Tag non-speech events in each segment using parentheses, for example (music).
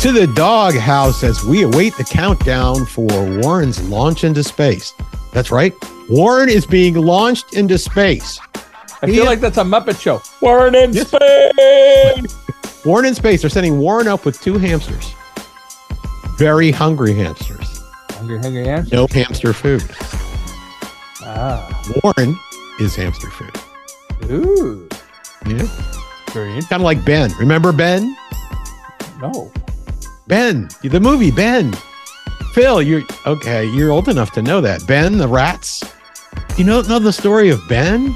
To the doghouse as we await the countdown for Warren's launch into space. That's right. Warren is being launched into space. I feel Yeah. like that's a Muppet show. Warren in Yes. space. (laughs) Warren in space. They're sending Warren up with two hamsters. Very hungry hamsters. Hungry, hungry answer. No hamster food. Ah. Warren is hamster food. Ooh. Yeah. Very interesting. Kind of like Ben. Remember Ben? No. Ben, the movie Ben. Phil, you're okay. You're old enough to know that. Ben, the rats. You don't know the story of Ben?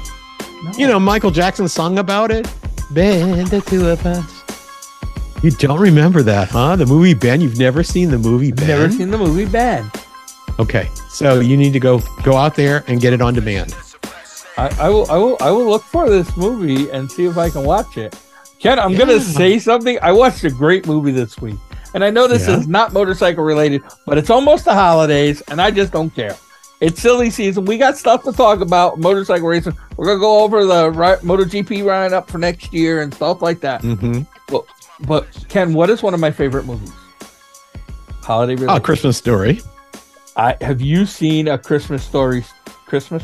no. You know, Michael Jackson sung about it. Ben, the two of us. You don't remember that, huh? The movie Ben. You've never seen the movie Ben. never seen the movie Ben. Okay, so you need to go go out there and get it on demand. I, I will I will I will look for this movie and see if I can watch it. Ken, I'm gonna say something. I watched a great movie this week. And I know this Yeah? is not motorcycle related, but it's almost the holidays, and I just don't care. It's silly season. We got stuff to talk about. Motorcycle racing. We're gonna go over the ri- MotoGP run up for next year and stuff like that. Mm-hmm. But Ken, what is one of my favorite movies? Holiday related. Oh, Christmas Story. I have you seen a Christmas Story Christmas?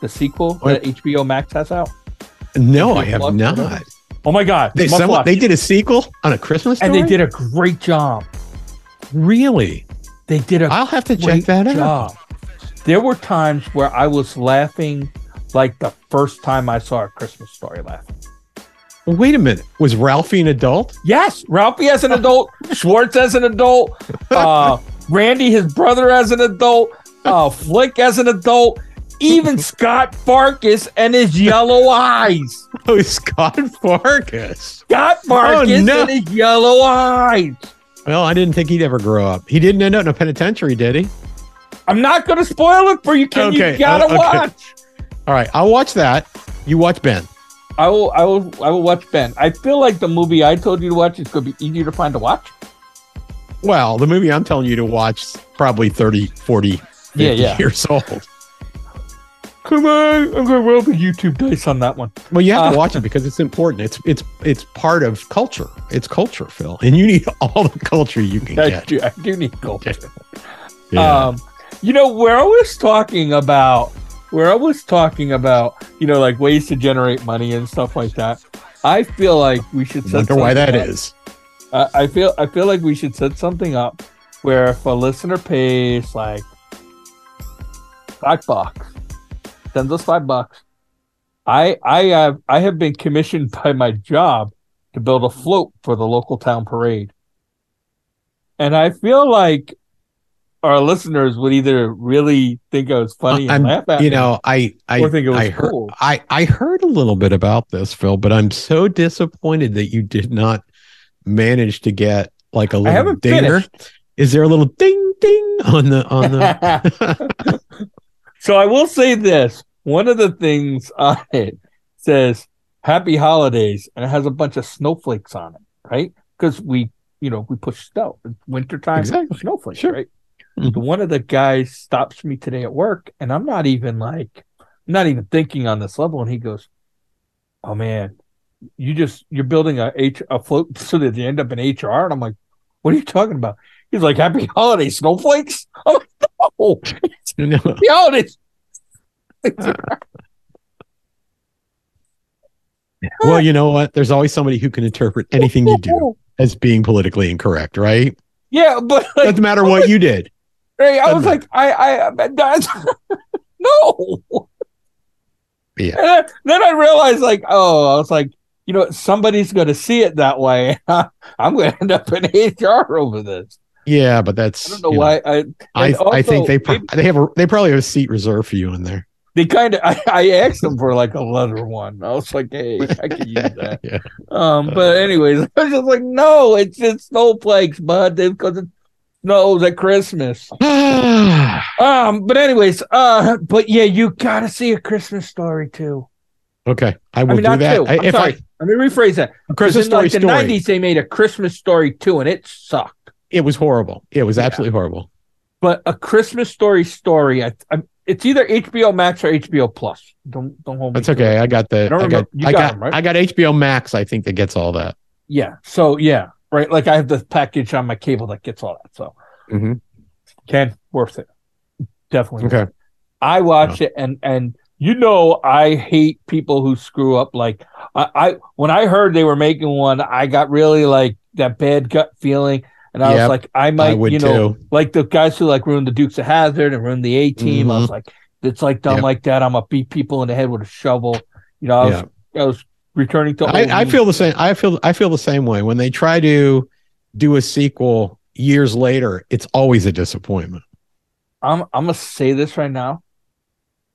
The sequel What? that HBO Max has out. No, I have not. Oh my god! They must someone, watch. they did a sequel on a Christmas and they did a great job. really. They did a I'll have to check that out. There were times where I was laughing like the first time I saw a Christmas Story laughing. Wait a minute. Was Ralphie an adult? Yes, Ralphie as an adult, (laughs) Schwartz as an adult, uh, Randy, his brother, as an adult, uh, Flick as an adult, even (laughs) Scut Farkus and his yellow eyes. Oh, Scut Farkus. Scut Farkus Oh, no. and his yellow eyes. Well, I didn't think he'd ever grow up. He didn't end up in a penitentiary, did he? I'm not going to spoil it for you, Ken. Okay, You gotta uh, okay. watch. All right, I'll watch that. You watch Ben. I will. I will. I will watch Ben. I feel like the movie I told you to watch is going to be easier to find to watch. Well, the movie I'm telling you to watch is probably 30, 40, 50 Yeah, yeah. years old. Come on, I'm going to roll the YouTube dice on that one. Well, you have to Uh, watch it because it's important. It's it's it's part of culture. It's culture, Phil, and you need (laughs) all the culture you can I get. do, I do need culture. Yeah. Um, you know, where I was talking about, where I was talking about, you know, like ways to generate money and stuff like that. I feel like we should set Wonder why that up. is. I I feel I feel like we should set something up where if a listener pays like five bucks, sends us five bucks. I I have I have been commissioned (laughs) by my job to build a float for the local town parade. And I feel like our listeners would either really think I was funny and I'm, laugh at you me, know, I I or think it was I heard cool. I I heard a little bit about this, Phil, but I'm so disappointed that you did not manage to get like a little dinger. finished. Is there a little ding ding on the on the? (laughs) (laughs) so I will say this: one of the things on it says "Happy Holidays" and it has a bunch of snowflakes on it, right? Because we, you know, we push snow. It's wintertime, Exactly. snowflakes, Sure. right? Mhm. One of the guys stops me today at work, and I'm not even like, I'm not even thinking on this level, and he goes, "Oh man, you just you're building a H a float (laughs) so that you end up in HR," and I'm like, "What are you talking about?" He's like, "Happy Holidays, snowflakes." (laughs) I'm "No." No. Happy holidays. well, you know what? There's always somebody who can interpret anything you do (laughs) as being politically incorrect, right? Yeah, but like, Doesn't matter what you did. hey, I was like, I, I, that's (laughs) no. Yeah. Then I realized, like, oh, I was like, you know, somebody's going to see it that way. (laughs) I'm going to end up in HR over this. Yeah, but that's I don't know why. I, I and I think they pro- they have a they probably have a seat reserved for you in there. they kind of. I, I asked them for like a leather one. I was like, hey, I could use (laughs) that. yeah. Um, but anyways, (laughs) I was just like, no, it's just snowflakes, bud, because it snows at Christmas. (sighs) (sighs) Um, but anyways, uh, but yeah, you gotta see a Christmas story too. okay, I I will mean, do not that. two. I, if sorry. Let me rephrase that. I Christmas in story like the '90s, they made a Christmas story too, and it sucked. It was horrible. It was Yeah. absolutely horrible. But a Christmas story story, I, I, it's either HBO Max or HBO Plus. Don't don't hold me. That's okay. it. I got the. I I got. I got got. them, right? I got HBO Max. I think that gets all that. Yeah. So yeah. right? Like I have the package on my cable that gets all that. So hmm Ken, worth it. Definitely. Okay. I watch it and and you know I hate people who screw up. Like I, I when I heard they were making one, I got really like that bad gut feeling. And I Yep, was like, I might, I you know, too. like the guys who like ruined the Dukes of Hazzard and ruined the A team. I was like, it's like done Mm-hmm. Yep. like that. I'm gonna beat people in the head with a shovel. You know, I was, Yeah. I was returning to. I, I feel the same. I feel I feel the same way. When they try to do a sequel years later, it's always a disappointment. I'm I'm gonna say this right now.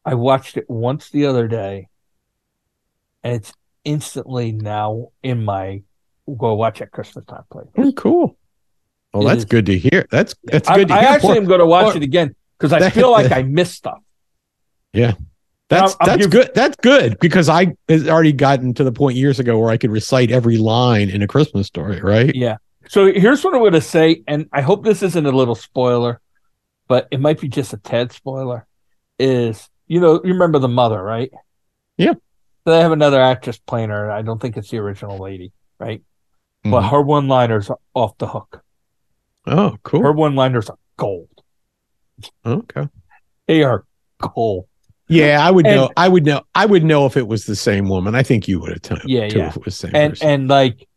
I watched it once the other day, and it's instantly now in my go watch at Christmas time play. Oh, cool. Well, It that's is. good to hear. That's that's I, good to I hear. actually am going to watch or- it again because I That- (laughs) feel like I missed stuff. Yeah, that's I'll- I'll that's give- good. That's good because I had already gotten to the point years ago where I could recite every line in a Christmas story. Right? Yeah. So here's what I'm going to say, and I hope this isn't a little spoiler, but it might be just a tad spoiler. Is you know you remember the mother, right? Yeah. So they have another actress playing her. I don't think it's the original lady, right? But Mhm. her one-liners are off the hook. Oh, cool. Her one-liners are gold. okay. They are gold. Yeah, I would And- know. I would know. I would know if it was the same woman. I think you would have too. Yeah, too yeah. If it was the same And person. and like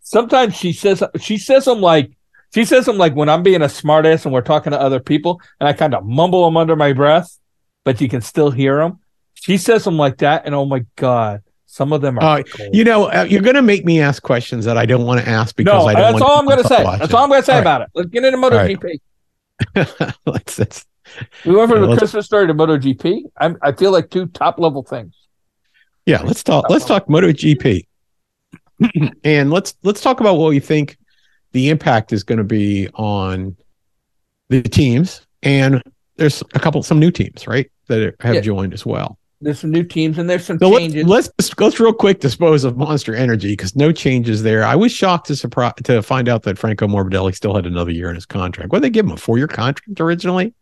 sometimes she says she says them like she says them like when I'm being a smartass and we're talking to other people and I kind of mumble them under my breath, but you can still hear them. She says them like that, and oh my god, some of them are. Gold. you know, uh, you're going to make me ask questions that I don't want to ask because no, I don't. that's all I'm going to say. That's all I'm going to say All right. about it. Let's get into right. MotoGP. (laughs) let's, let's, We went from the Christmas story to MotoGP. I'm, I feel like two top level things. yeah, let's talk. Let's talk MotoGP, (clears throat) and let's let's talk about what we think the impact is going to be on the teams. And there's a couple, some new teams, right, that have Yeah. joined as well. There's some new teams and there's some So let's, changes. let's just- let's real quick dispose of Monster Energy because no changes there. I was shocked to surprise to find out that Franco Morbidelli still had another year in his contract. What did they give him a four year contract originally?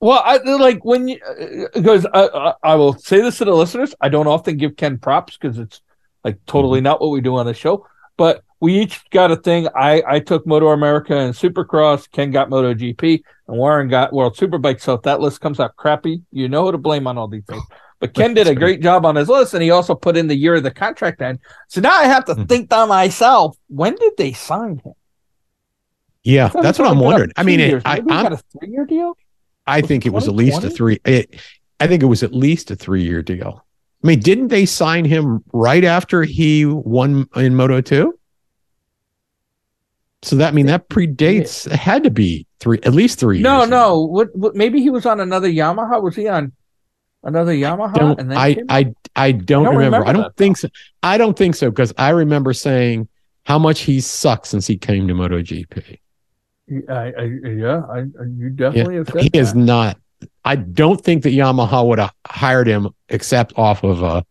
Well, I like when you uh, because I, I, I will say this to the listeners. I don't often give Ken props because it's like totally mm-hmm. not what we do on the show. But we each got a thing. I I took Moto America and Supercross. Ken got Moto GP, and Warren got World Superbike. So if that list comes out crappy, you know who to blame on all these things. But Ken did a great job on his list, and he also put in the year of the contract end. So now I have to Mhm. think to myself, when did they sign him? Yeah, thought that's what I'm only got a wondering. I mean, it. I got a three year deal. I was think it was at least a 2020? three. It, I think it was at least a three year deal. I mean, didn't they sign him right after he won in Moto two? So that I mean that predates. It had to be three, at least three. No, years. no. What, what? Maybe he was on another Yamaha. Was he on another Yamaha? then I, I I don't, don't remember. remember I don't that, think so. I don't think so because I remember saying how much he sucked since he came to MotoGP. I, I, yeah, I, I- you definitely have said He is not. I don't think that Yamaha would have hired him except off of uh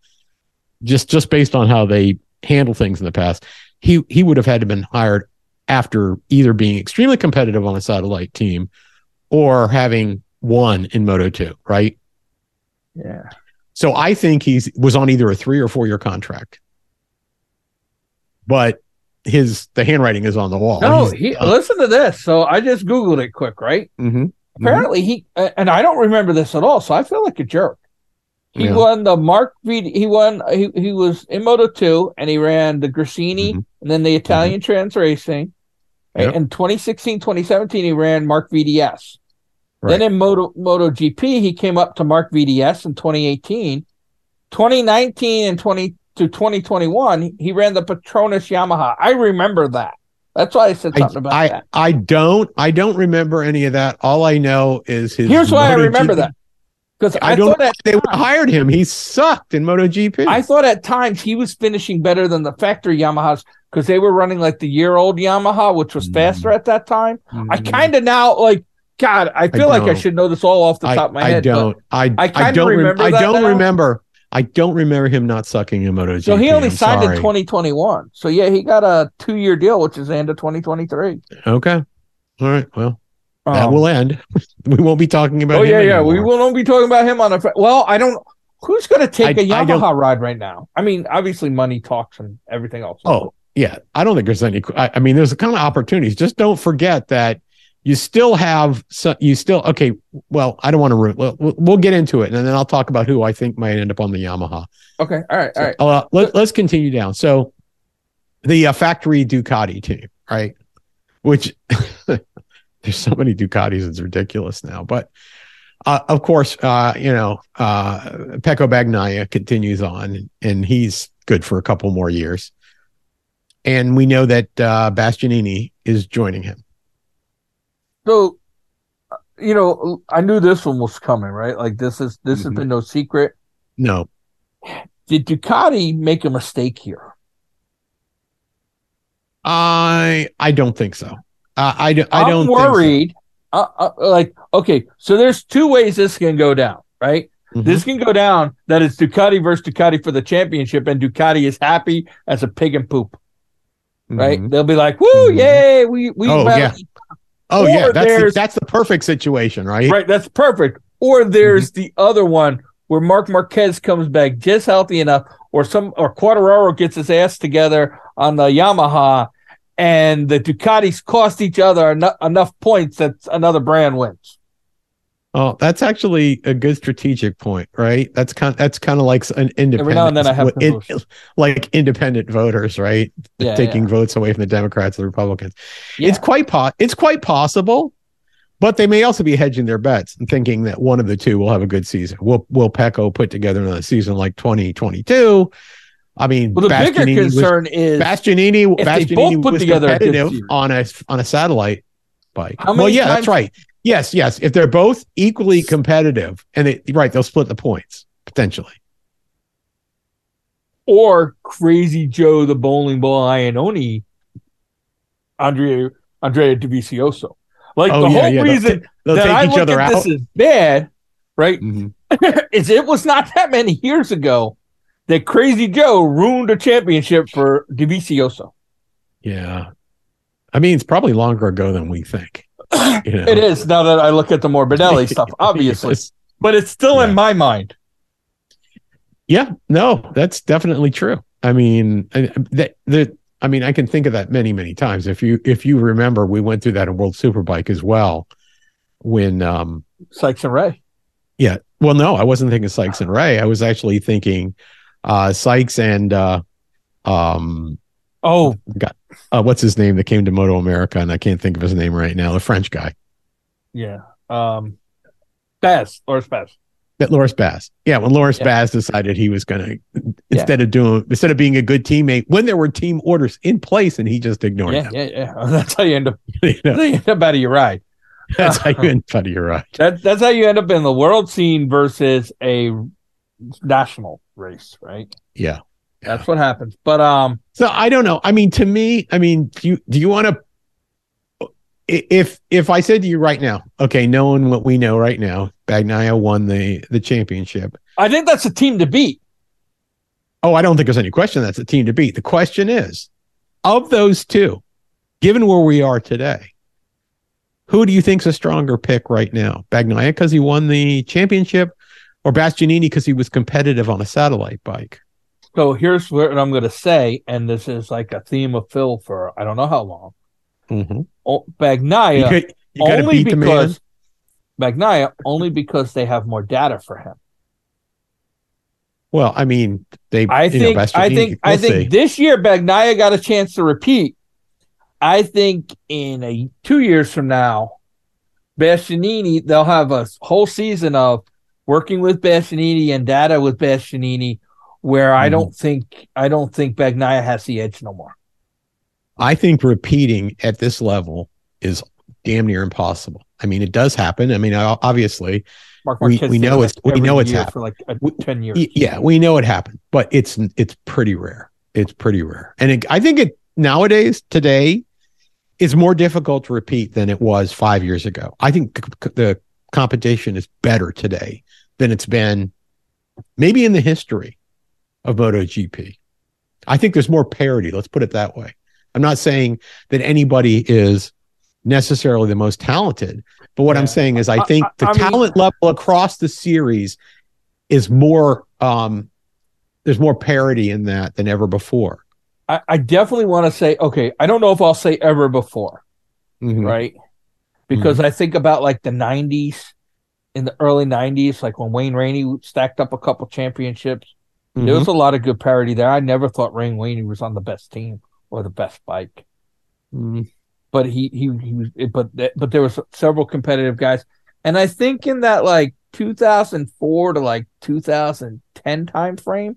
just just based on how they handle things in the past. He he would have had to been hired after either being extremely competitive on a satellite team or having won in Moto 2, right? Yeah. So I think he's was on either a three or four year contract. But his the handwriting is on the wall. No, He's he. Listen to this. So I just googled it quick, right? Mhm. Apparently he, uh, and I don't remember this at all. So I feel like a jerk. He Yeah. won the Mark V. He won. He, he was in Moto two, and he ran the Gresini Mhm. and then the Italian Trans Racing. Yep. In 2016, 2017, he ran Marc VDS. Right. Then in Moto MotoGP, he came up to Marc VDS in 2018. 2019 and 20 to 2021, he ran the Petronas Yamaha. I remember that. That's why I said I, something about I, that. I don't I don't remember any of that. All I know is his Here's why I remember that. Because I, I, don't thought know at they hired him. He sucked in MotoGP. I thought at times he was finishing better than the factory Yamahas because they were running like the year old Yamaha, which was Mm. faster at that time. I Mm, kind of now like God. I feel like I should know this all off the I, top of my I head. but- don't. I, I, I don't. remember I don't now. remember. I don't remember him not sucking in MotoGP. So he only I'm signed sorry. in 2021. So yeah, he got a two year deal, which is the end of 2023. Okay. All right. Well, that Um, will end. (laughs) we won't be talking about. Oh him yeah, yeah. anymore. We will not be talking about him on a. Well, I don't. Who's going to take I- a Yamaha ride right now? I mean, obviously money talks and everything else. Oh Yeah, I don't think there's any. I, I mean, there's a kind of opportunities. Just don't forget that you still have some. You still okay. Well, I don't want to. We'll, we'll get into it, and then I'll talk about who I think might end up on the Yamaha. Okay. All right. All right. Uh, let, let's continue down. So, the uh, factory Ducati team, right? Which (laughs) there's so many Ducatis, it's ridiculous now. But uh, of course, uh, you know, uh, Pecco Bagnaia continues on, and he's good for a couple more years. And we know that uh, Bastianini is joining him. So, uh, you know, I knew this one was coming, right? Like this is this mm-hmm. has been no secret. No. Did Ducati make a mistake here? I I don't think so. Uh, I, I don't. I'm worried. So. Uh, uh, like okay, so there's two ways this can go down, right? Mm-hmm. This can go down that it's Ducati versus Ducati for the championship, and Ducati is happy as a pig and poop. Right? Mm-hmm. They'll be like, "Woo, mm-hmm. yay! We we." Oh yeah. Oh or yeah, that's the, that's the perfect situation, right? Right, that's perfect. Or there's mm-hmm. the other one where Marc Marquez comes back just healthy enough, or some or Quartararo gets his ass together on the Yamaha, and the Ducatis cost each other en- enough points that another brand wins. Oh, that's actually a good strategic point, right? That's kind. Of, that's kind of like an independent. Every now and then I have in, (laughs) like independent voters, right? Yeah, Taking yeah. votes away from the Democrats and the Republicans. Yeah. It's quite po- It's quite possible, but they may also be hedging their bets and thinking that one of the two will have a good season. Will Will Pecco put together another season like twenty twenty two? I mean, well, the Bastianini bigger concern was, is Bastianini. If Bastianini was competitive on a on a satellite bike. Well, yeah, times- that's right. Yes, yes. If they're both equally competitive, and they right, they'll split the points potentially. Or Crazy Joe, the bowling ball Iannone, Andrea Andrea Dovizioso. Like oh, the yeah, whole yeah. reason they'll, they'll that I look at out. this is bad, right? Mm-hmm. (laughs) is it was not that many years ago that Crazy Joe ruined a championship for Dovizioso. Yeah. I mean, it's probably longer ago than we think. (clears throat) You know? it is now that I look at the Morbidelli (laughs) stuff, obviously, yes. but it's still yeah. in my mind. Yeah, no, that's definitely true. I mean, that the I mean, I can think of that many, many times. If you if you remember, we went through that in World Superbike as well, when um Sykes and Rea. Yeah, well, no, I wasn't thinking Sykes and Rea. I was actually thinking uh, Sykes and uh, um, oh, got uh, what's his name that came to Moto America, and I can't think of his name right now. The French guy. Yeah, um, Baz Loris Baz. That Loris Baz. Yeah, when Loris yeah. Baz decided he was going to instead yeah. of doing instead of being a good teammate when there were team orders in place, and he just ignored yeah, them. Yeah, yeah, (laughs) That's how you end up. (laughs) you know? You end up out of your ride. (laughs) That's how you end up out of your ride. That, that's how you end up in the world scene versus a national race, right? Yeah. That's what happens. But um so I don't know. I mean to me, I mean, do you do you want to if if I said to you right now, okay, knowing what we know right now, Bagnaia won the the championship. I think that's a team to beat. Oh, I don't think there's any question that's a team to beat. The question is, of those two, given where we are today, who do you think's a stronger pick right now? Bagnaia because he won the championship, or Bastianini because he was competitive on a satellite bike. So here's what I'm going to say, and this is like a theme of Phil for I don't know how long. Mm-hmm. Oh, Bagnaia you could, you only because Bagnaia only because they have more data for him. Well, I mean, they. I think. Know, I think. We'll I think see. this year Bagnaia got a chance to repeat. I think in a two years from now, Bastianini they'll have a whole season of working with Bastianini and data with Bastianini, where. I hmm. don't think I don't think Bagnaia has the edge no more. I think repeating at this level is damn near impossible. I mean, it does happen. I mean, obviously, Mark we, we know it's we know it's happened for like a, ten years. Yeah, we know it happened, but it's it's pretty rare. It's pretty rare, and it, I think it nowadays today is more difficult to repeat than it was five years ago. I think c- the competition is better today than it's been maybe in the history of MotoGP. I think there's more parity. Let's put it that way. I'm not saying that anybody is necessarily the most talented, but what yeah. I'm saying is I think I, I, the I talent mean, level across the series is more um there's more parity in that than ever before. I, I definitely want to say, okay, I don't know if I'll say ever before, Mhm. right? Because I think about like the 90s, in the early 90s, like when Wayne Rainey stacked up a couple championships. There Mhm. was a lot of good parity there. I never thought Wayne Rainey was on the best team or the best bike. Mhm. but he he he was but but there was several competitive guys and i think in that like 2004 to like 2010 time frame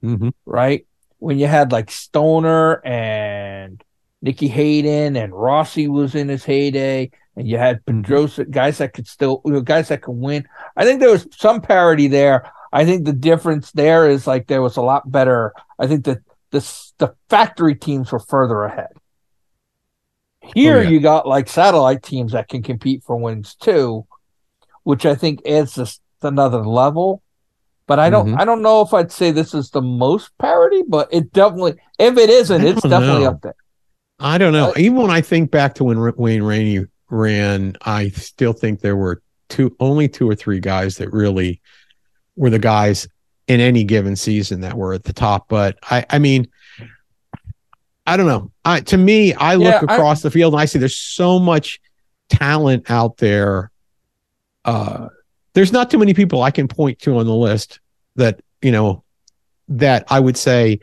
Mhm. right when you had like stoner and Nicky Hayden and Rossi was in his heyday and you had Pedrosa guys that could still you know, guys that could win i think there was some parity there i think the difference there is like there was a lot better i think that the the factory teams were further ahead here Oh, yeah. you got like satellite teams that can compete for wins too, which I think adds this another level. But I don't Mhm. I don't know if I'd say this is the most parity, but it definitely if it isn't, it's definitely know. up there. I don't know. Uh, Even when I think back to when Wayne Rainey ran, I still think there were two, only two or three guys that really were the guys in any given season that were at the top. But I, I mean, I don't know. I, to me, I look Yeah, I- across the field and I see there's so much talent out there. Uh, there's not too many people I can point to on the list that you know that I would say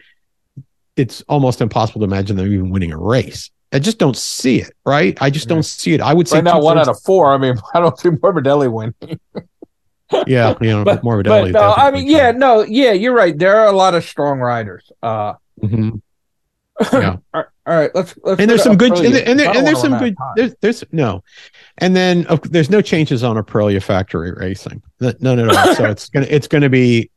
it's almost impossible to imagine them even winning a race. I just don't see it, right? I just don't see it. I would say Right now, one out of four. I mean, (laughs) I don't see Morbidelli win. (laughs) yeah, you know, But, Morbidelli. but no, I mean, yeah, no, yeah, you're right. There are a lot of strong riders. Uh, Mhm. (clears throat) Yeah. all right, let's let's. and there's some good, and, there, and, there- and there's some good, out of time. there's, there's no, and then of there's no changes on Aprilia factory racing, none at all. so (laughs) it's gonna, it's gonna be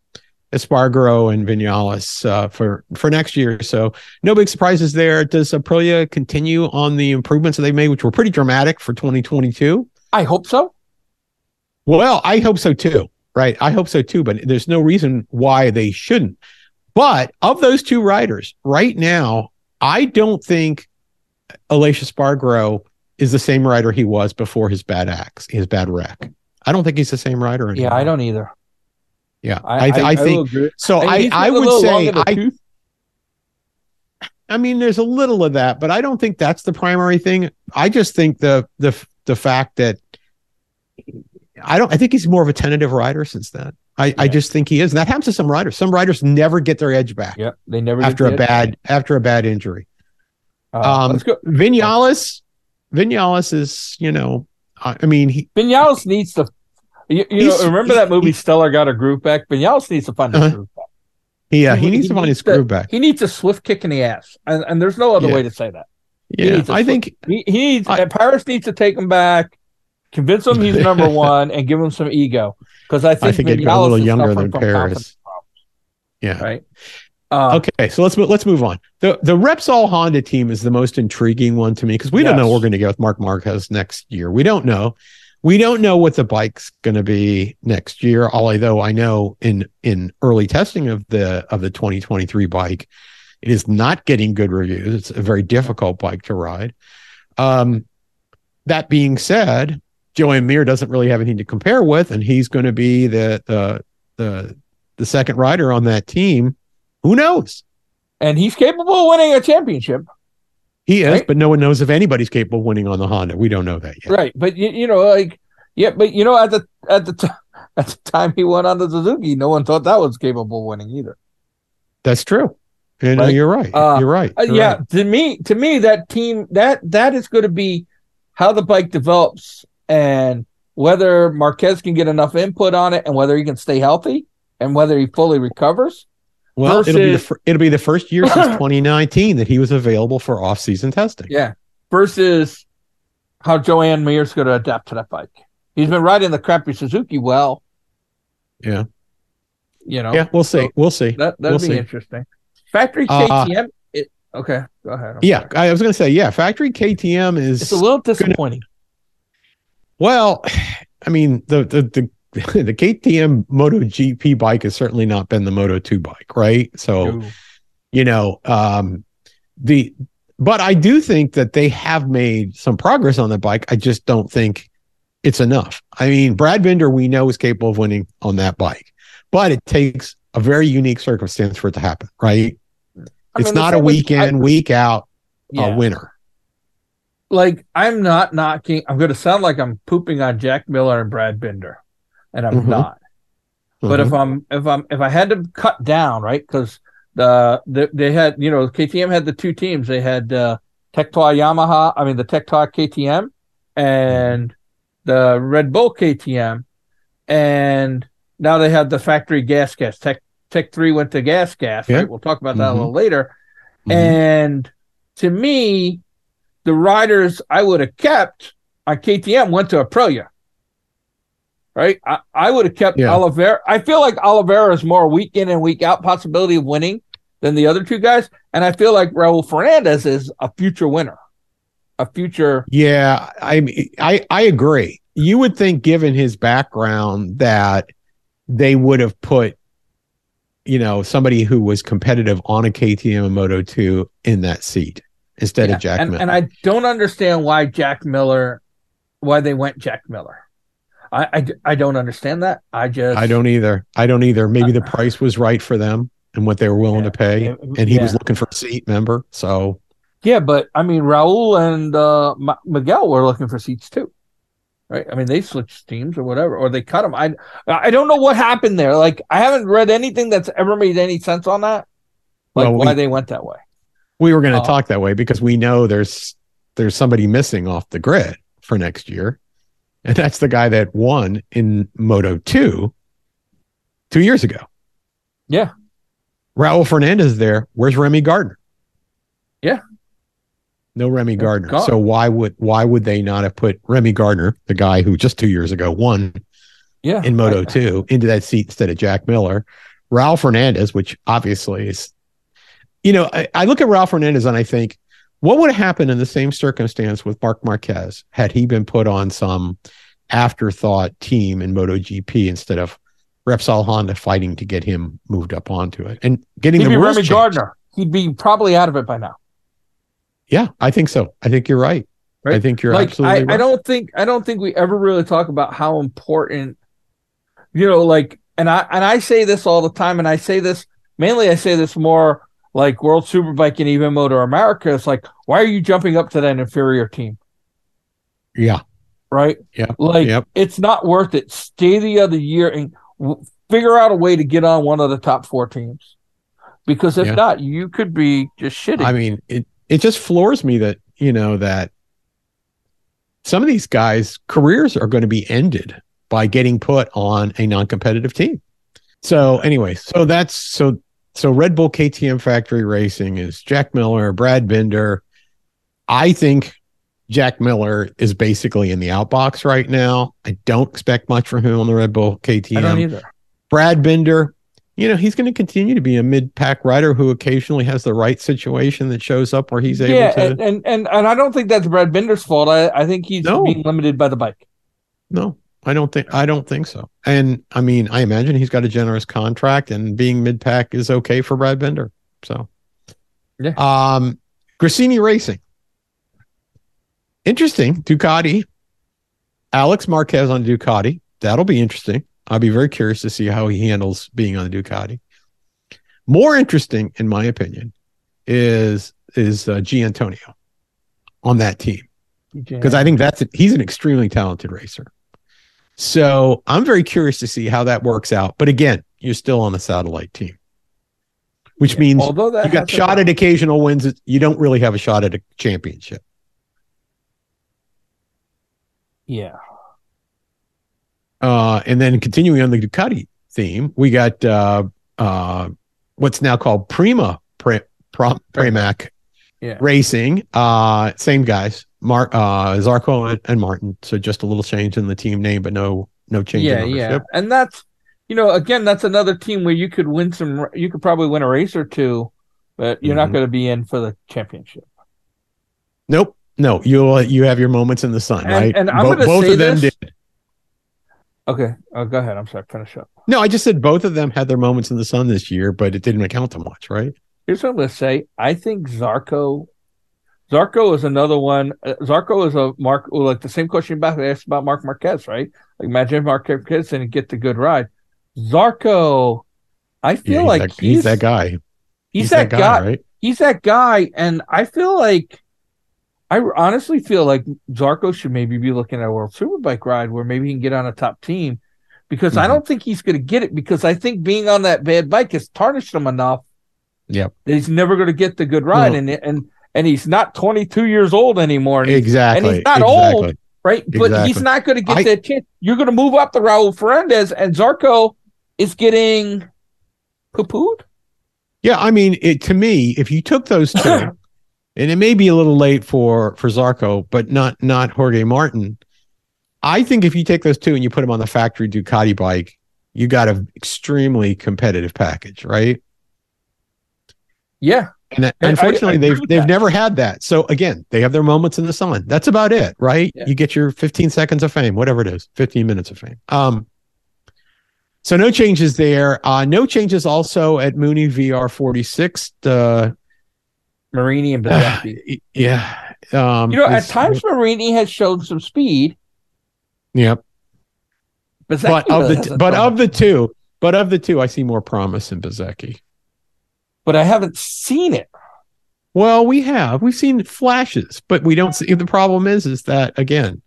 Espargaro and Vinales uh, for for next year. So no big surprises there. Does Aprilia continue on the improvements that they made, which were pretty dramatic for 2022? I hope so. Well, I hope so too. Right. I hope so too. But there's no reason why they shouldn't. But of those two riders, right now, I don't think Aleix Espargaro is the same rider he was before his bad acts, his bad wreck. I don't think he's the same rider anymore. Yeah, I don't either. Yeah. I, I, I, I, think agree. so. I, he's I would say, long in the I, tooth. I mean, there's a little of that, but I don't think that's the primary thing. I just think the, the, the fact that I don't, I think he's more of a tentative rider since then. I, I just think he is. And that happens to some riders. Some riders never get their edge back Yep, they never after a bad, after a bad injury. Uh, um, let's go. Vinales, Vinales is, you know, I, I mean, he, Vinales needs to. You, you know, remember that movie Stella got a groove back? Vinales needs to find his Uh-huh. groove back. yeah, He- he needs he to find his needs to- groove back. He needs a swift kick in the ass, and, and there's no other Yeah. way to say that. Yeah, I think He, he needs. I- Paris needs to take him back, convince him he's number (laughs) one, and give him some ego. Because I think, I think he'd go a little younger than Paris. Yeah. right. Uh, Okay, so let's let's move on. the The Repsol Honda team is the most intriguing one to me because we don't know what we're going to get with Marc Marquez next year. We don't know. We don't know what the bike's going to be next year. Although I know in in early testing of the of the 2023 bike, it is not getting good reviews. It's a very difficult bike to ride. Um, that being said, Joan Mir doesn't really have anything to compare with, and he's going to be the the the the second rider on that team. Who knows? and he's capable of winning a championship, He is, Right. but no one knows if anybody's capable of winning on the Honda. We don't know that yet. right? But you, you know, like yeah, but you know, at the at the t- (laughs) at the time he went on the Suzuki, no one thought that was capable of winning either. That's true. You know, Right. you're right. Uh, you're right. Uh, You're yeah, right. to me, to me, that team that that is going to be how the bike develops and whether Marquez can get enough input on it and whether he can stay healthy and whether he fully recovers. Well, it'll be the fir- it'll be the first year since (laughs) 2019 that he was available for off season testing. Yeah, versus how Joan Mir's going to adapt to that bike. He's been riding the crappy Suzuki well. Yeah. you know. Yeah, we'll see. So we'll see. that that'd we'll be see. interesting. Factory Uh, KTM. it, okay, go ahead. I'm Yeah, sorry. I was going to say, yeah, factory KTM is it's a little disappointing. well. (sighs) I mean, the the the (laughs) the KTM Moto GP bike has certainly not been the Moto 2 bike, right? So Ooh. you know um the but i do think that they have made some progress on the bike i just don't think it's enough i mean brad binder we know is capable of winning on that bike but it takes a very unique circumstance for it to happen right I it's mean, not a week I- in, week out yeah. a winner. like I'm not knocking. I'm going to sound like I'm pooping on Jack Miller and Brad Binder, and I'm Mhm. not. But Mhm. if I'm if I'm if I had to cut down, right? Because the, the they had you know KTM had the two teams. They had uh, Tech Trois Yamaha. I mean the Tech Trois KTM and the Red Bull KTM, and now they have the factory gas gas. Tech Tech Three went to gas gas. Yeah. Right? We'll talk about that a Mhm. little later. Mhm. And to me, the riders I would have kept on KTM went to Aprilia. Right? I, I would have kept Yeah. Oliveira. I feel like Oliveira is more week in and week out possibility of winning than the other two guys. And I feel like Raul Fernandez is a future winner. A future Yeah, I I I agree. You would think, given his background, that they would have put, you know, somebody who was competitive on a KTM Moto Two in that seat instead Yeah, of Jack and, Miller. and I don't understand why Jack Miller why they went Jack Miller. I, I, I don't understand that. I just I don't either. I don't either. Maybe the uh, uh, price was right for them and what they were willing Yeah. to pay, Yeah, and he was looking for a seat. member. so Yeah, but I mean, Raul and uh, Miguel were looking for seats too, right? I mean, they switched teams or whatever, or they cut them. I I don't know what happened there. Like, I haven't read anything that's ever made any sense on that. Like, Well, we- why they went that way? we were going to Oh. Uh, talk that way because we know there's there's somebody missing off the grid for next year, and that's the guy that won in Moto Two two years ago. Yeah. Raul Fernandez there. Where's Remy Gardner? Yeah. No Remy Gardner. gone. So why would why would they not have put Remy Gardner, the guy who just two years ago won Yeah, in Moto I- 2 into that seat instead of Jack Miller. Raul Fernandez, which obviously is, you know, I, I look at Raul Fernandez and I think, what would have happened in the same circumstance with Marc Marquez had he been put on some afterthought team in MotoGP instead of Repsol Honda fighting to get him moved up onto it and getting He'd the be Remy changed. Gardner. He'd be probably out of it by now. Yeah, I think so. I think you're right. I think you're like absolutely I, right. I don't think I don't think we ever really talk about how important you know like and I and I say this all the time and I say this mainly I say this more like World Superbike and even Moto America it's like why are you jumping up to that inferior team yeah, right Yeah. like Yep. it's not worth it stay the other year and w- figure out a way to get on one of the top four teams because if Yeah. not you could be just shitting I mean, it it just floors me that you know that some of these guys' careers are going to be ended by getting put on a non-competitive team. So anyway, so that's so so Red Bull KTM Factory Racing is Jack Miller, Brad Binder. I think Jack Miller is basically in the outbox right now. I don't expect much from him on the Red Bull KTM. I don't either Brad Binder, you know, he's going to continue to be a mid-pack rider who occasionally has the right situation that shows up where he's able yeah, to. and, and and and I don't think that's Brad Binder's fault. I, I think he's No. being limited by the bike. No, I don't think I don't think so. And I mean, I imagine he's got a generous contract, and being mid-pack is okay for Brad Binder. So, Yeah. Um, Gresini Racing, interesting. Ducati, Alex Marquez on Ducati. That'll be interesting. I'll be very curious to see how he handles being on the Ducati. More interesting, in my opinion, is is uh, G Antonio on that team because I think that's he's an extremely talented racer. So I'm very curious to see how that works out. But again, you're still on the satellite team, which means although that you got shot at occasional wins. You don't really have a shot at a championship. yeah, Uh, and then continuing on the Ducati theme, we got uh, uh, what's now called Prima Pre- Pramac Yeah. Racing. Uh, same guys, Mark uh, Zarco and, and Martin. So just a little change in the team name, but no no change yeah, in yeah, and that's you know again that's another team where you could win some. You could probably win a race or two, but you're not Mhm. going to be in for the championship. Nope. No, you'll you have your moments in the sun, And- right? and I'm Bo- both say of them this- did. Okay, oh, go ahead. I'm sorry. Finish up. No, I just said both of them had their moments in the sun this year, but it didn't account to much, right? Here's what I'm going to say. I think Zarco, Zarco is another one. uh, Zarco is a Mark, like the same question back I asked about Marc Marquez, right? Like imagine if Marc Marquez didn't get the good ride. Zarco, I feel he's like that, he's, he's that guy. He's, that, guy. right? he's that guy, and I feel like I honestly feel like Zarco should maybe be looking at a World Superbike ride where maybe he can get on a top team because mm-hmm. I don't think he's going to get it because I think being on that bad bike has tarnished him enough. Yep. That he's never going to get the good ride, and and and he's not 22 years old anymore. And exactly. And he's not exactly. old, right? Exactly. But he's not going to get I, that chance. You're going to move up the Raul Fernandez, and Zarco is getting poo-pooed. Yeah, I mean, it, to me, if you took those two, (coughs) and it may be a little late for for Zarco, but not not Jorge Martin. I think if you take those two and you put them on the factory Ducati bike, you got an extremely competitive package, right? Yeah. And unfortunately, I, I they've they've that. never had that. So again, they have their moments in the sun. That's about it, right? Yeah. You get your 15 seconds of fame, whatever it is, 15 minutes of fame. Um, so no changes there. Uh, no changes also at Mooney VR 46. Uh, Marini and (sighs) Bezzecchi. Uh, yeah. Um, you know, at times Marini has shown some speed. Yep. But of the but of the two, but of the two, I see more promise in Bezzecchi. But I haven't seen it. Well, we have. We've seen flashes, but we don't see. The problem is, is that again,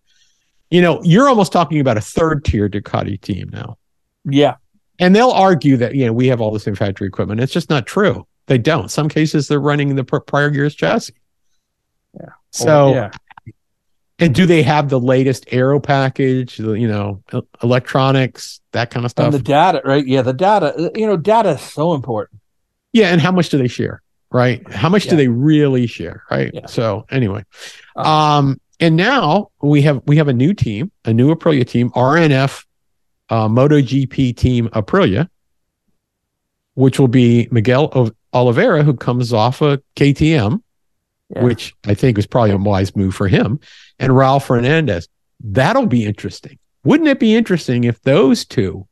you know, you're almost talking about a third tier Ducati team now. Yeah. And they'll argue that, you know, we have all the same factory equipment. It's just not true. They don't. Some cases they're running the prior year's chassis. Yeah. So, yeah. and do they have the latest aero package, you know, electronics, that kind of stuff? And the data, right? Yeah. The data, you know, data is so important. Yeah. And how much do they share? Right. How much yeah. do they really share? Right. Yeah. So anyway, um, um, and now we have, we have a new team, a new Aprilia team, RNF uh, MotoGP team Aprilia, which will be Miguel Oliveira, who comes off a KTM, yeah. which I think was probably a wise move for him, and Raul Fernandez. That'll be interesting. Wouldn't it be interesting if those two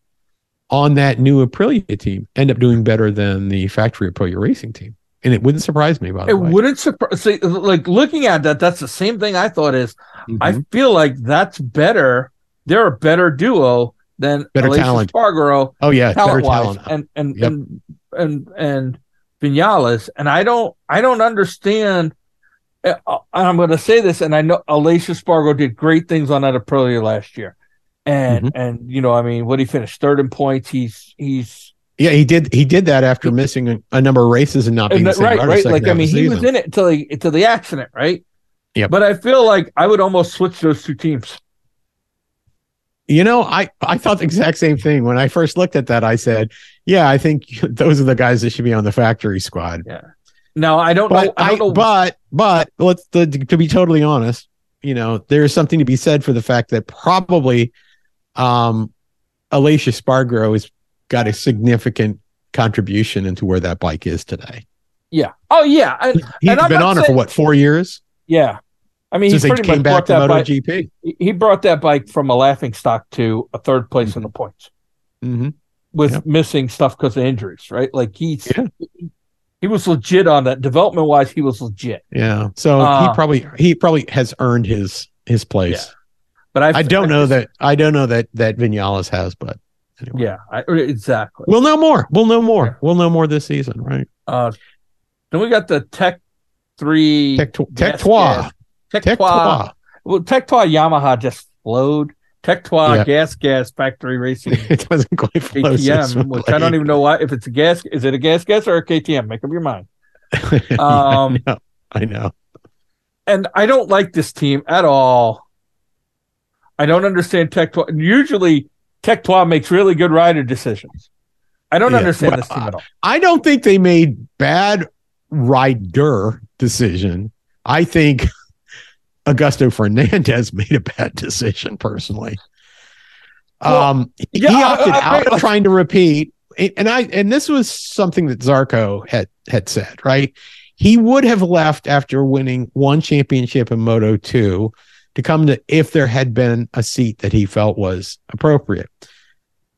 on that new Aprilia team end up doing better than the factory Aprilia racing team? And it wouldn't surprise me. By the it way, it wouldn't surprise. Like looking at that, that's the same thing I thought. Is mm-hmm. I feel like that's better. They're a better duo than better Aleix talent. Espargaro. Oh yeah, talent better talent. And and, yep. and and and Vinales. And I don't I don't understand. Uh, I'm going to say this, and I know Aleix Espargaro did great things on that Aprilia last year, and mm-hmm. and you know, I mean, what he finished third in points. He's he's yeah, he did. He did that after missing a, a number of races and not being and right, right. Like I mean, he was in it until the until the accident, right? Yeah. But I feel like I would almost switch those two teams. You know, I, I thought the exact same thing. When I first looked at that, I said, yeah, I think (laughs) those are the guys that should be on the factory squad. Yeah. No, I don't but know. I don't I, know. But, but let's, the, to be totally honest, you know, there's something to be said for the fact that probably um, Aleix Espargaro has got a significant contribution into where that bike is today. Yeah. Oh, yeah. And, He's been on saying, it for what, four years? Yeah. I mean, Since he pretty came much back to MotoGP. Bike, he brought that bike from a laughing stock to a third place mm-hmm. in the points mm-hmm. with missing stuff because of injuries, right? Like he's yeah. he was legit on that development wise. He was legit. Yeah. So uh, he probably he probably has earned his his place. Yeah. But I, I don't I know just, (laughs) that I don't know that that Vinales has, but anyway. yeah, I, exactly. We'll know more. We'll know more. Yeah. We'll know more this season, right? Uh, then we got the Tech Three Tech, tech Trois. Tech, tech Trois. Well, Tech Trois Yamaha just flowed. Tech Trois yeah. Gas Gas Factory Racing. (laughs) it doesn't quite flow KTM, which I don't even know why. If it's a gas, is it a gas gas or a KTM? Make up your mind. (laughs) Um, I, know. I know. And I don't like this team at all. I don't understand Tech Trois. Usually, Tech Trois makes really good rider decisions. I don't yeah. understand well, this team at all. I don't think they made bad rider decision. I think (laughs) Augusto Fernandez (laughs) made a bad decision personally. Well, um, yeah, he opted I, I, out of trying to repeat, and I and this was something that Zarco had had said. Right, he would have left after winning one championship in Moto two to come to if there had been a seat that he felt was appropriate.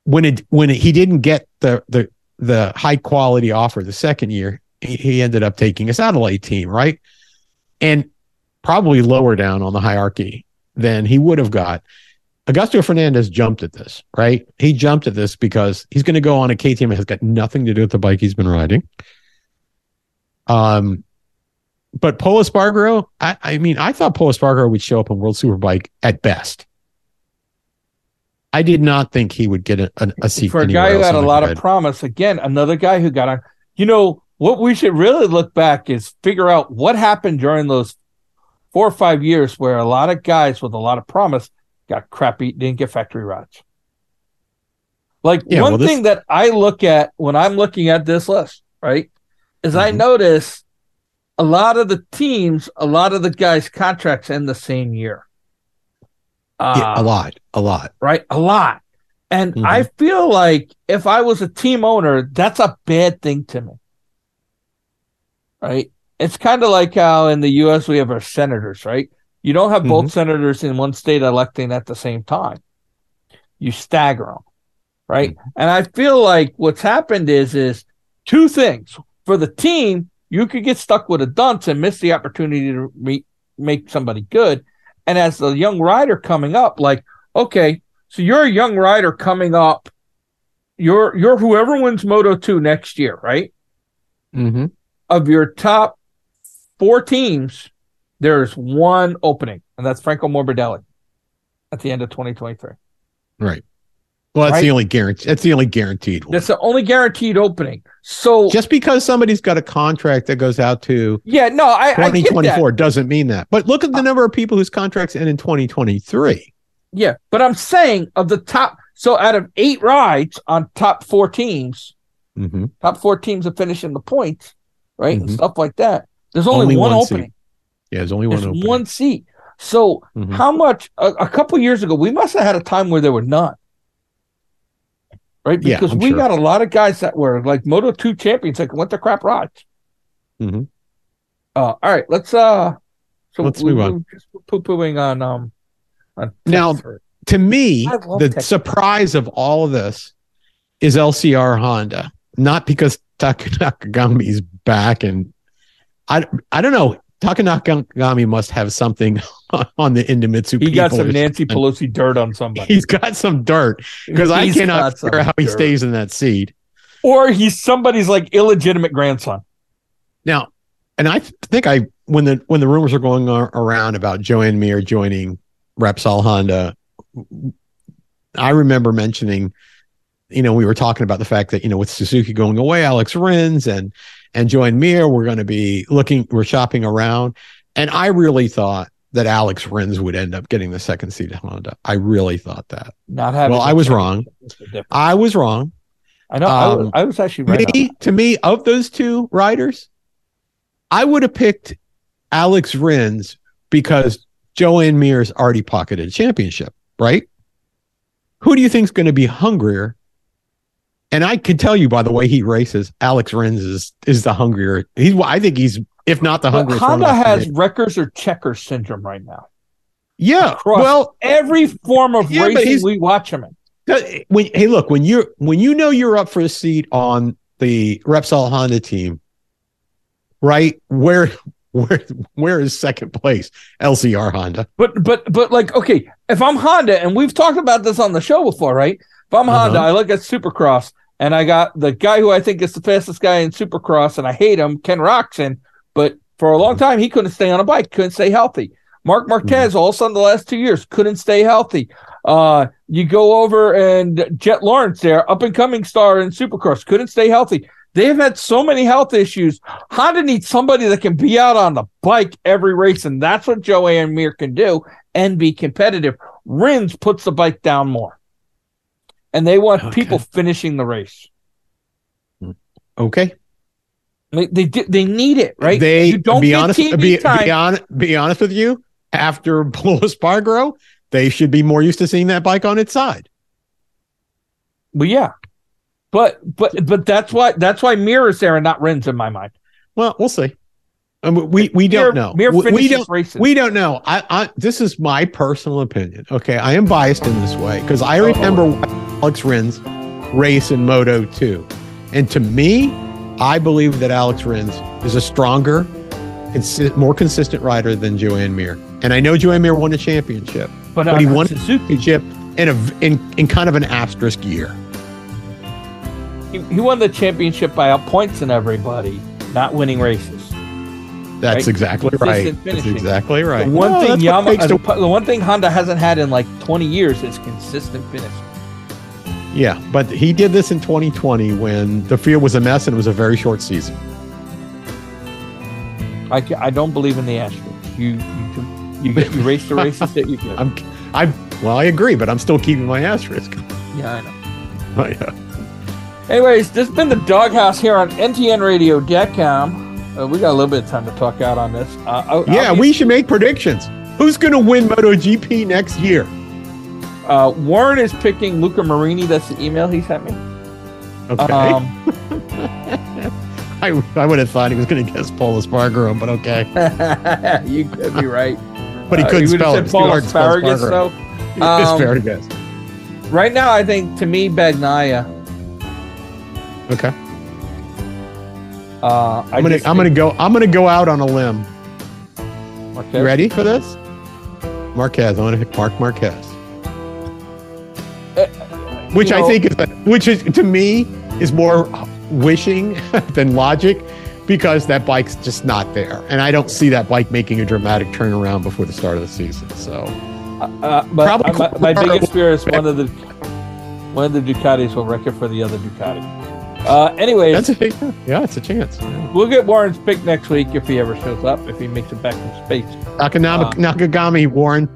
When it when it, he didn't get the the the high quality offer the second year, he, he ended up taking a satellite team. Right, and probably lower down on the hierarchy than he would have got. Augusto Fernandez jumped at this, right? He jumped at this because he's going to go on a KTM that has got nothing to do with the bike he's been riding. Um, but Polis Espargaro, I, I mean, I thought Polis Espargaro would show up on World Superbike at best. I did not think he would get a, a, a seat for a guy who had a in lot of promise. Again, another guy who got on. You know what we should really look back is figure out what happened during those four or five years where a lot of guys with a lot of promise got crappy, didn't get factory rides. Like Yeah, one well, this- thing that I look at when I'm looking at this list, right, is I Mhm. notice a lot of the teams, a lot of the guys' contracts end the same year. yeah, Uh, a lot, a lot. right? A lot. And Mhm. I feel like if I was a team owner, that's a bad thing to me. Right? It's kind of like how in the US we have our senators, right? You don't have both senators in one state electing at the same time. You stagger them, right? And I feel like what's happened is is two things. For the team, you could get stuck with a dunce and miss the opportunity to meet, make somebody good. And as a young rider coming up, like, okay, so you're a young rider coming up. You're you're whoever wins Moto 2 next year, right? Mm-hmm. Of your top four teams, there's one opening, and that's Franco Morbidelli at the end of 2023. Right. Well, that's Right? the only guarantee. That's the only guaranteed one. That's the only guaranteed opening. So Just because somebody's got a contract that goes out to yeah, no, I, I 2024 doesn't mean that. But look at the number of people whose contracts end in 2023. Yeah, but I'm saying of the top, so out of eight rides on top four teams, Mm-hmm. top four teams are finishing the points, right, and Mhm. stuff like that. There's only, Only one, one seat. opening. Yeah, there's only one. There's opening. one seat. So Mhm. how much? A, a couple years ago, we must have had a time where there were none, right? Because I'm we sure. got a lot of guys that were like Moto Two champions that went to crap rides. Mhm. Uh, all right, let's uh, so Let's we, move on. Just poo pooing on um, on Now-. To me, the Texas. surprise of all of this is LCR Honda, not because Taka Nakagami's back, and I I don't know. Taka Nakagami must have something (laughs) on the Idemitsu. he got some Nancy. Pelosi dirt on somebody. He's got some dirt because I cannot figure how he dirt. stays in that seat. or he's somebody's like illegitimate grandson. Now, and I think I when the when the rumors are going ar- around about Joan Mir joining Repsol Honda, I remember mentioning, you know, we were talking about the fact that you know with Suzuki going away, Alex Rins and and Joan Mir were going to be looking, we're shopping around, and I really thought that Alex Rins would end up getting the second seat at Honda. I really thought that. Not having. Well, I was wrong. is the difference. I was wrong. I know. I, was, Um, I was actually right. me, to me, of those two riders, I would have picked Alex Rins because Joan Mir's already pocketed a championship, right? Who do you think's going to be hungrier? And I can tell you by the way he races, Alex Rins is is the hungrier. He's I think he's if not the hungriest. Honda has wreckers or checkers syndrome right now. yeah. Well, Every form of Yeah, racing we watch him in. when hey look when you're when you know you're up for a seat on the Repsol Honda team, right? Where (laughs) where where is second place? LCR Honda. But but but like okay, if I'm Honda and we've talked about this on the show before, right? If I'm Uh-huh. Honda, I look at Supercross and I got the guy who I think is the fastest guy in Supercross, and I hate him, Ken Roczen. But for a long time, he couldn't stay on a bike, couldn't stay healthy. Marc Marquez, all of a sudden, the last two years, couldn't stay healthy. Uh, you go over and Jett Lawrence, there, up and coming star in Supercross, couldn't stay healthy. They've had so many health issues. Honda needs somebody that can be out on the bike every race, and that's what Joan Mir can do and be competitive. Rins puts the bike down more, and they want Okay. people finishing the race. Okay. They they, they need it, right? They you don't be honest TV be, time. be, on, be honest with you. After (laughs) Pol Espargaro, they should be more used to seeing that bike on its side. Well, yeah, but but but that's why that's why Mir is there and not Rins in my mind. Well, we'll see. Um, we we don't Mir- know. Mir We- we don't races. We don't know. I, I this is my personal opinion. Okay, I am biased in this way because I remember Alex Rins race in Moto 2. And to me, I believe that Alex Rins is a stronger, consi- more consistent rider than Joan Mir. And I know Joan Mir won a championship, but, but he won a championship in a v- in, in kind of an asterisk year. He, he won the championship by out points and everybody. not winning races. That's Right? exactly right. That's exactly right. The one Well, thing that's Yama, makes the, the- the one thing Honda hasn't had in like 20 years is consistent finish. yeah, but he did this in 2020 when the field was a mess and it was a very short season. I, I don't believe in the Astros. You you you, you (laughs) race the races that you get. I'm, I'm well, I agree, but I'm still keeping my asterisk. Yeah, I know. (laughs) Oh, yeah. Anyways, this has been the DawgHouse here on NTNRadio.com. Uh, we got a little bit of time to talk out on this. Uh, I'll- yeah, we should make predictions. Who's going to win MotoGP next year? Uh, Warren is picking Luca Marini. That's the email he sent me. Okay, Um, (laughs) I, I would have thought he was going to guess Pol Espargaro, but okay. (laughs) you could be right. But he Uh, couldn't would've spell it. said It's too Paul hard to spell asparagus, Espargaro. though. (laughs) it's Um, fair to guess. Right now, I think to me, Bagnaia. Okay, Uh, I'm gonna I'm gonna go I'm gonna go out on a limb. okay. You ready for this? Marquez. I'm gonna pick Marc Marquez, which You I think is which is to me is more wishing (laughs) than logic because that bike's just not there, and I don't see that bike making a dramatic turnaround before the start of the season. So Uh, but Probably uh, my, my biggest fear is one of the one of the Ducatis will wreck it for the other Ducati. Uh, anyways, that's a yeah, it's a chance. we'll get Warren's pick next week if he ever shows up, if he makes it back from space. Uh, Nakagami, Warren.